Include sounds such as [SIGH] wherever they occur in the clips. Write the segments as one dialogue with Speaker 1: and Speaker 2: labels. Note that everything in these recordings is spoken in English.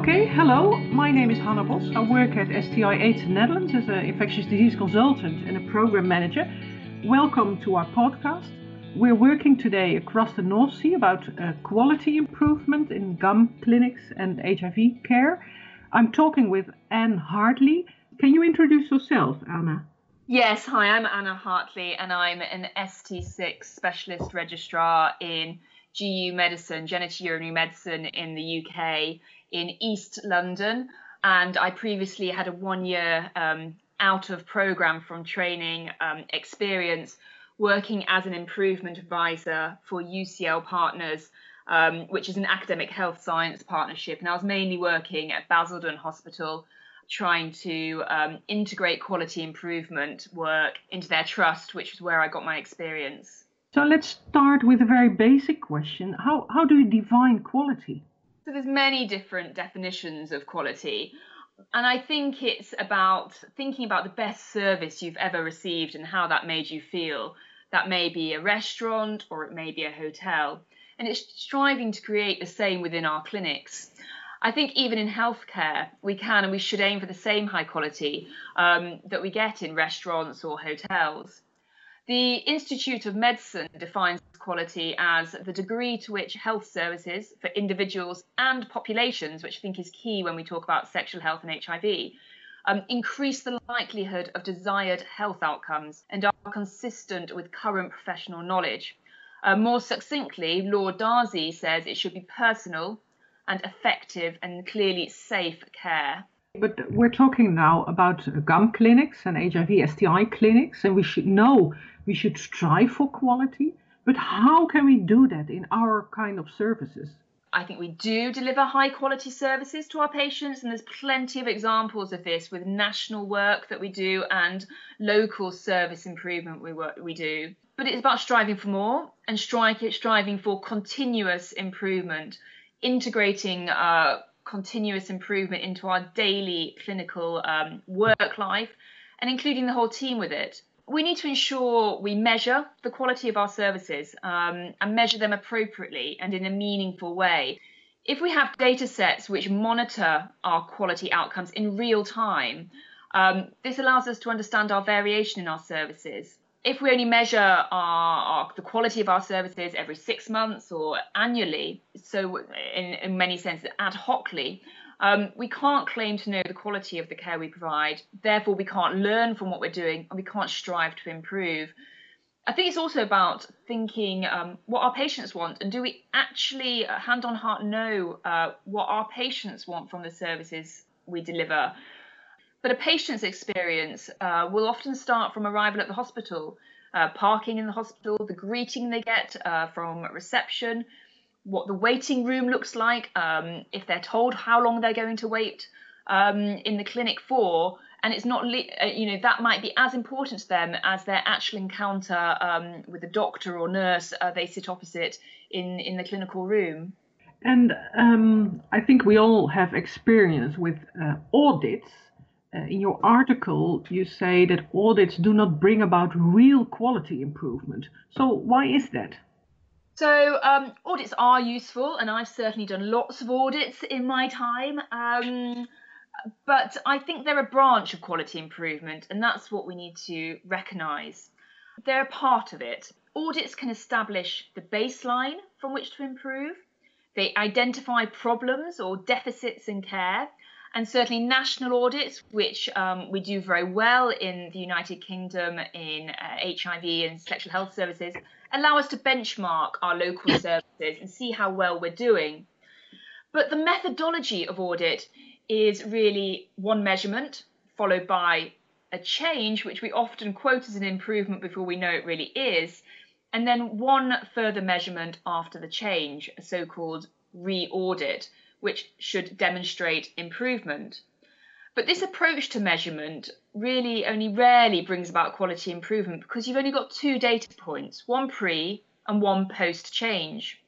Speaker 1: Okay, hello. My name is Hanna Bos. I work at STI AIDS Netherlands as an infectious disease consultant and a program manager. Welcome to our podcast. We're working today across the North Sea about uh, quality improvement in GUM clinics and HIV care. I'm talking with Anna Hartley. Can you introduce yourself, Anna?
Speaker 2: Yes, hi, I'm Anna Hartley and I'm an ST6 specialist registrar in GU Medicine, genitourinary medicine in the UK, in East London. And I previously had a one year um, out of program from training um, experience working as an improvement advisor for UCL Partners, um, which is an academic health science partnership. And I was mainly working at Basildon Hospital trying to um, integrate quality improvement work into their trust, which is where I got my experience.
Speaker 1: So let's start with a very basic question. How, how do you define quality?
Speaker 2: So there's many different definitions of quality. And I think it's about thinking about the best service you've ever received and how that made you feel. That may be a restaurant or it may be a hotel. And it's striving to create the same within our clinics. I think even in healthcare, we can and we should aim for the same high quality um, that we get in restaurants or hotels. The Institute of Medicine defines quality as the degree to which health services for individuals and populations, which I think is key when we talk about sexual health and HIV, um, increase the likelihood of desired health outcomes and are consistent with current professional knowledge. Uh, more succinctly, Lord Darzi says it should be personal, and effective and clearly safe care.
Speaker 1: But we're talking now about GUM clinics and HIV STI clinics, and we should know we should strive for quality. But how can we do that in our kind of services?
Speaker 2: I think we do deliver high quality services to our patients, and there's plenty of examples of this with national work that we do and local service improvement we work we do. But it's about striving for more and striving for continuous improvement integrating uh, continuous improvement into our daily clinical um, work life and including the whole team with it. We need to ensure we measure the quality of our services um, and measure them appropriately and in a meaningful way. If we have data sets which monitor our quality outcomes in real time, um, this allows us to understand our variation in our services if we only measure our, our, the quality of our services every six months or annually, so in, in many senses ad hocly, um, we can't claim to know the quality of the care we provide. Therefore, we can't learn from what we're doing and we can't strive to improve. I think it's also about thinking um, what our patients want and do we actually, uh, hand on heart, know uh, what our patients want from the services we deliver? But a patient's experience uh, will often start from arrival at the hospital, uh, parking in the hospital, the greeting they get uh, from reception, what the waiting room looks like, um, if they're told how long they're going to wait um, in the clinic for, and it's not, uh, you know, that might be as important to them as their actual encounter um, with the doctor or nurse uh, they sit opposite in, in the clinical room.
Speaker 1: And um, I think we all have experience with uh, audits uh, in your article, you say that audits do not bring about real quality improvement. So, why is that?
Speaker 2: So, um, audits are useful, and I've certainly done lots of audits in my time. Um, but I think they're a branch of quality improvement, and that's what we need to recognise. They're a part of it. Audits can establish the baseline from which to improve, they identify problems or deficits in care, and certainly national audits, which um, we do very well in the United Kingdom in uh, HIV and sexual health services, allow us to benchmark our local [COUGHS] services and see how well we're doing. But the methodology of audit is really one measurement followed by a change, which we often quote as an improvement before we know it really is, and then one further measurement after the change, a so called re audit which should demonstrate improvement. But this approach to measurement really only rarely brings about quality improvement because you've only got two data points, one pre and one post change.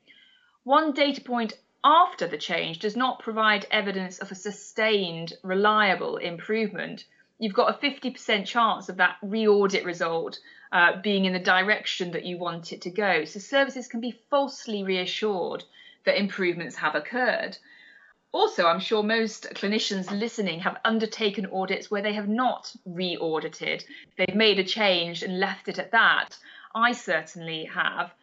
Speaker 2: One data point after the change does not provide evidence of a sustained, reliable improvement. You've got a 50% chance of that re audit result uh, being in the direction that you want it to go. So services can be falsely reassured that improvements have occurred. Also, I'm sure most clinicians listening have undertaken audits where they have not re audited. They've made a change and left it at that. I certainly have.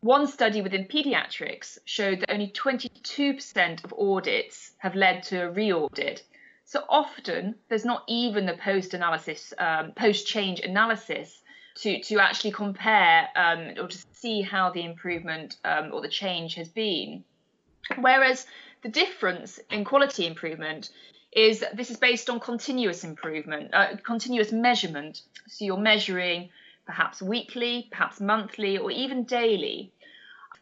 Speaker 2: One study within paediatrics showed that only 22% of audits have led to a re audit. So often there's not even the post analysis, um, post change analysis to, to actually compare um, or to see how the improvement um, or the change has been. Whereas the difference in quality improvement is this is based on continuous improvement, uh, continuous measurement. So you're measuring perhaps weekly, perhaps monthly, or even daily.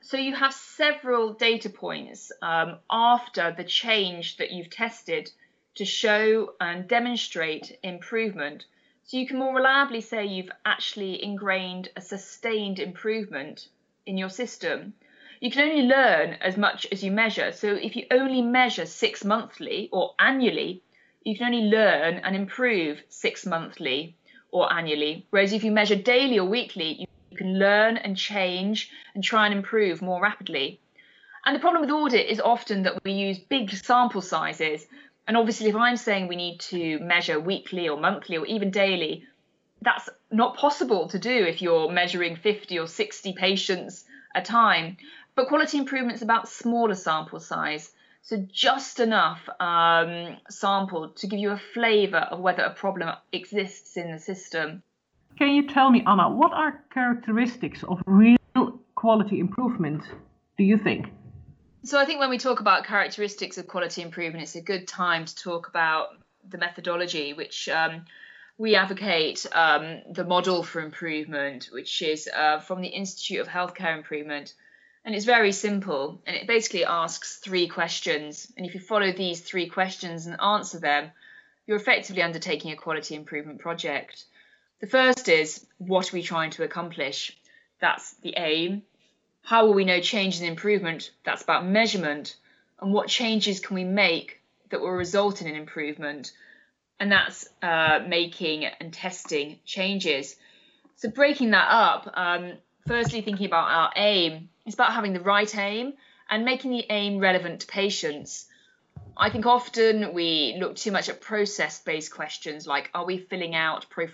Speaker 2: So you have several data points um, after the change that you've tested to show and demonstrate improvement. So you can more reliably say you've actually ingrained a sustained improvement in your system you can only learn as much as you measure. So if you only measure six monthly or annually, you can only learn and improve six monthly or annually. Whereas if you measure daily or weekly, you can learn and change and try and improve more rapidly. And the problem with audit is often that we use big sample sizes. And obviously, if I'm saying we need to measure weekly or monthly or even daily, that's not possible to do if you're measuring 50 or 60 patients a time. But quality improvement is about smaller sample size. So just enough um, sample to give you a flavour of whether a problem exists in the system.
Speaker 1: Can you tell me, Anna, what are characteristics of real quality improvement, do you think?
Speaker 2: So I think when we talk about characteristics of quality improvement, it's a good time to talk about the methodology, which um, we advocate um, the model for improvement, which is uh, from the Institute of Healthcare Improvement and it's very simple. And it basically asks three questions. And if you follow these three questions and answer them, you're effectively undertaking a quality improvement project. The first is what are we trying to accomplish? That's the aim. How will we know change and improvement? That's about measurement. And what changes can we make that will result in an improvement? And that's uh, making and testing changes. So breaking that up, um, firstly thinking about our aim it's about having the right aim and making the aim relevant to patients. I think often we look too much at process based questions like are we filling out pro?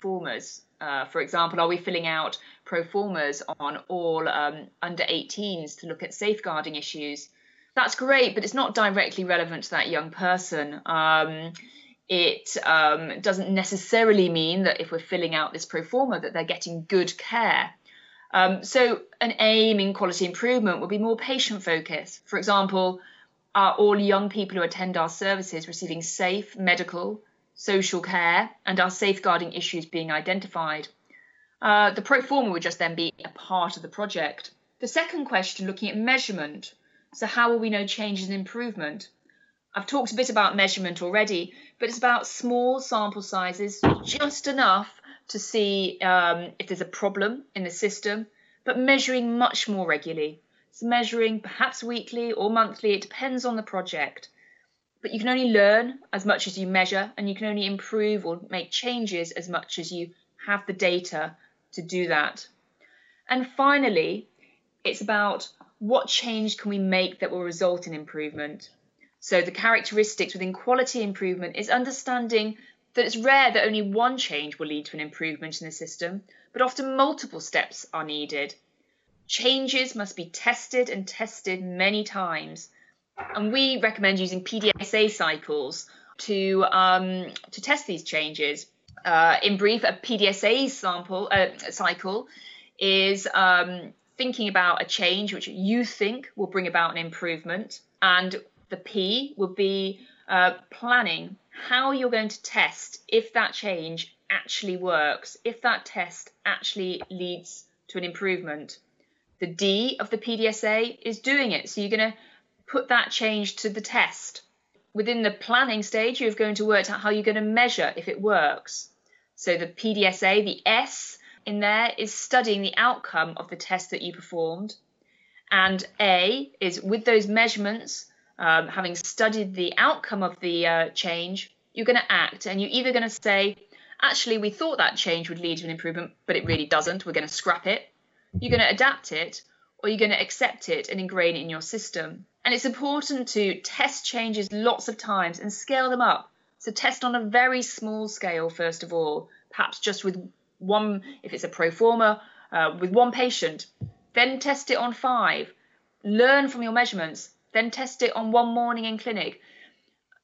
Speaker 2: Uh, for example, are we filling out pro on all um, under 18s to look at safeguarding issues? That's great, but it's not directly relevant to that young person. Um, it um, doesn't necessarily mean that if we're filling out this pro that they're getting good care. Um, so an aim in quality improvement would be more patient focused. For example, are all young people who attend our services receiving safe medical, social care, and are safeguarding issues being identified? Uh, the pro forma would just then be a part of the project. The second question, looking at measurement. So, how will we know changes and improvement? I've talked a bit about measurement already, but it's about small sample sizes, just enough to see um, if there's a problem in the system, but measuring much more regularly. So measuring perhaps weekly or monthly, it depends on the project. But you can only learn as much as you measure, and you can only improve or make changes as much as you have the data to do that. And finally, it's about what change can we make that will result in improvement. So the characteristics within quality improvement is understanding that it's rare that only one change will lead to an improvement in the system, but often multiple steps are needed. Changes must be tested and tested many times, and we recommend using PDSA cycles to um, to test these changes. Uh, in brief, a PDSA sample uh, cycle is um, thinking about a change which you think will bring about an improvement, and the P would be uh, planning how you're going to test if that change actually works, if that test actually leads to an improvement. The D of the PDSA is doing it. So you're going to put that change to the test. Within the planning stage, you're going to work out how you're going to measure if it works. So the PDSA, the S in there, is studying the outcome of the test that you performed. And A is with those measurements, um, having studied the outcome of the uh, change, you're going to act and you're either going to say, actually, we thought that change would lead to an improvement, but it really doesn't. We're going to scrap it. You're going to adapt it, or you're going to accept it and ingrain it in your system. And it's important to test changes lots of times and scale them up. So test on a very small scale, first of all, perhaps just with one, if it's a pro forma, uh, with one patient. Then test it on five. Learn from your measurements. Then test it on one morning in clinic.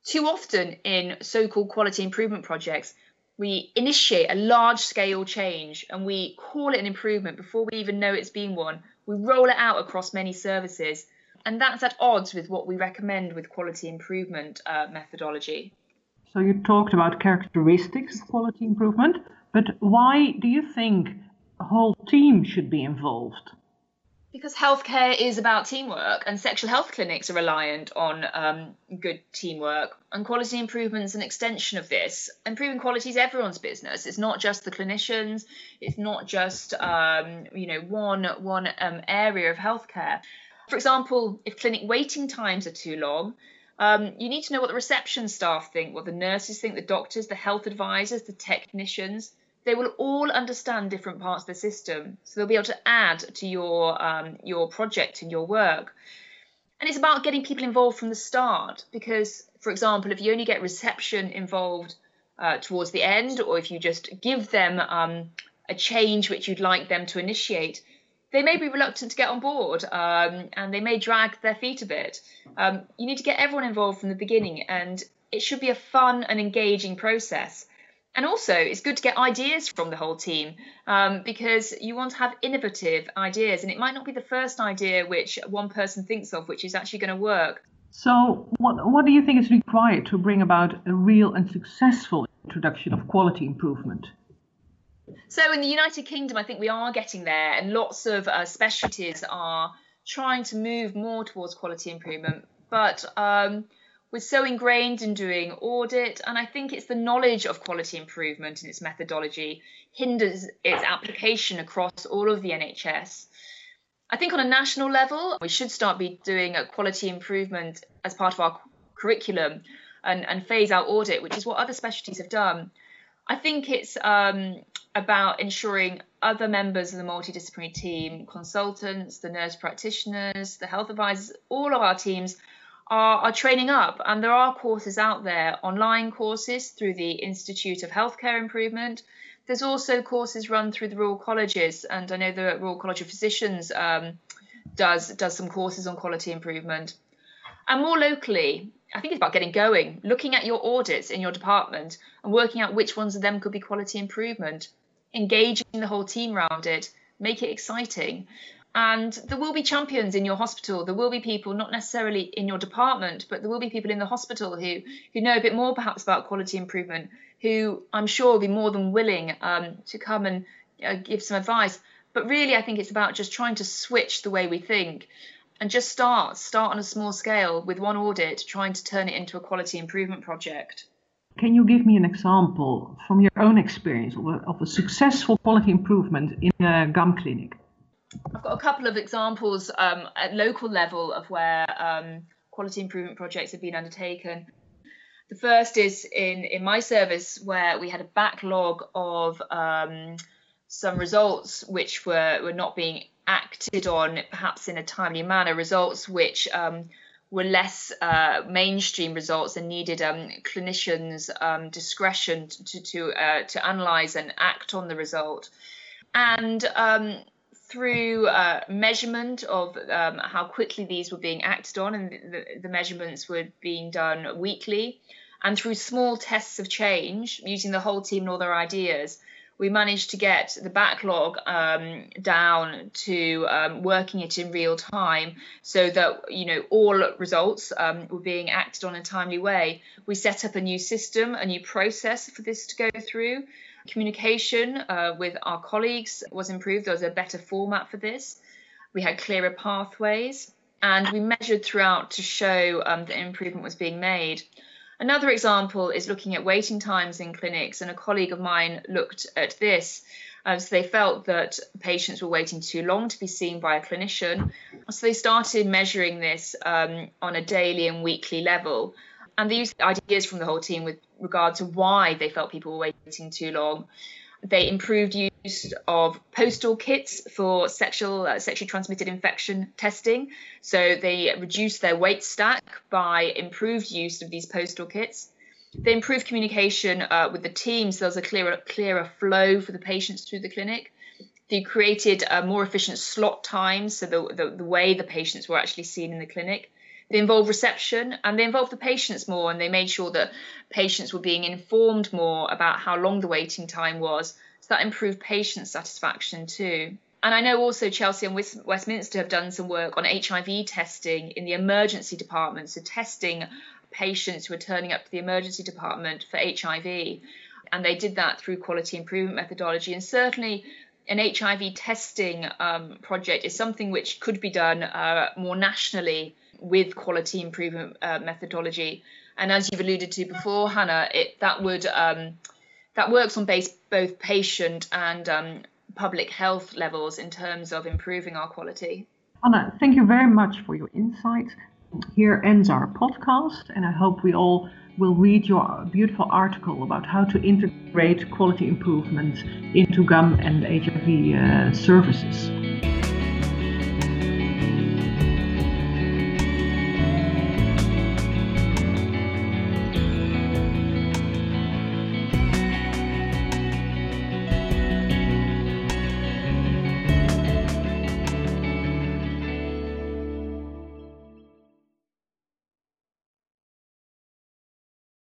Speaker 2: Too often in so called quality improvement projects, we initiate a large scale change and we call it an improvement before we even know it's been one. We roll it out across many services and that's at odds with what we recommend with quality improvement uh, methodology.
Speaker 1: So you talked about characteristics of quality improvement, but why do you think a whole team should be involved?
Speaker 2: Because healthcare is about teamwork, and sexual health clinics are reliant on um, good teamwork. And quality improvements an extension of this. Improving quality is everyone's business. It's not just the clinicians. It's not just um, you know one one um, area of healthcare. For example, if clinic waiting times are too long, um, you need to know what the reception staff think, what the nurses think, the doctors, the health advisors, the technicians. They will all understand different parts of the system, so they'll be able to add to your um, your project and your work. And it's about getting people involved from the start, because, for example, if you only get reception involved uh, towards the end, or if you just give them um, a change which you'd like them to initiate, they may be reluctant to get on board um, and they may drag their feet a bit. Um, you need to get everyone involved from the beginning, and it should be a fun and engaging process. And also, it's good to get ideas from the whole team um, because you want to have innovative ideas, and it might not be the first idea which one person thinks of which is actually going to work.
Speaker 1: So, what, what do you think is required to bring about a real and successful introduction of quality improvement?
Speaker 2: So in the United Kingdom, I think we are getting there, and lots of uh, specialties are trying to move more towards quality improvement. But um, we're so ingrained in doing audit, and I think it's the knowledge of quality improvement and its methodology hinders its application across all of the NHS. I think on a national level, we should start be doing a quality improvement as part of our curriculum and, and phase out audit, which is what other specialties have done. I think it's um, about ensuring other members of the multidisciplinary team, consultants, the nurse practitioners, the health advisors, all of our teams are, are training up. And there are courses out there, online courses through the Institute of Healthcare Improvement. There's also courses run through the Royal Colleges, and I know the Royal College of Physicians um, does does some courses on quality improvement. And more locally, I think it's about getting going, looking at your audits in your department and working out which ones of them could be quality improvement, engaging the whole team around it, make it exciting. And there will be champions in your hospital. There will be people, not necessarily in your department, but there will be people in the hospital who, who know a bit more perhaps about quality improvement, who I'm sure will be more than willing um, to come and uh, give some advice. But really, I think it's about just trying to switch the way we think and just start start on a small scale with one audit trying to turn it into a quality improvement project
Speaker 1: can you give me an example from your own experience of a, of a successful quality improvement in a gum clinic
Speaker 2: i've got a couple of examples um, at local level of where um, quality improvement projects have been undertaken. The first is in in my service where we had a backlog of um, some results which were were not being acted on perhaps in a timely manner, results which um, were less uh, mainstream results and needed um, clinicians' um, discretion to to uh, to analyze and act on the result, and um, through uh, measurement of um, how quickly these were being acted on, and the, the measurements were being done weekly, and through small tests of change using the whole team and all their ideas we managed to get the backlog um, down to um, working it in real time so that you know all results um, were being acted on in a timely way. We set up a new system a new process for this to go through communication uh, with our colleagues was improved there was a better format for this we had clearer pathways and we measured throughout to show um, that improvement was being made Another example is looking at waiting times in clinics, and a colleague of mine looked at this So they felt that patients were waiting too long to be seen by a clinician. So they started measuring this um, on a daily and weekly level. And they used ideas from the whole team with regard to why they felt people were waiting too long. They improved use of postal kits for sexual uh, sexually transmitted infection testing. So they reduced their wait stack by improved use of these postal kits. They improved communication uh, with the team, so there was a clearer clearer flow for the patients through the clinic. They created more efficient slot times, so the, the, the way the patients were actually seen in the clinic. They involved reception and they involved the patients more, and they made sure that patients were being informed more about how long the waiting time was. So that improved patient satisfaction too. And I know also Chelsea and Westminster have done some work on HIV testing in the emergency department, so testing patients who are turning up to the emergency department for HIV. And they did that through quality improvement methodology. And certainly, an HIV testing um, project is something which could be done uh, more nationally with quality improvement uh, methodology. And as you've alluded to before, Hanna, it, that would um, that works on base, both patient and um, public health levels in terms of improving our quality.
Speaker 1: Anna, thank you very much for your insight. Here ends our podcast, and I hope we all will read your beautiful article about how to integrate quality improvements into GUM and HIV uh, services.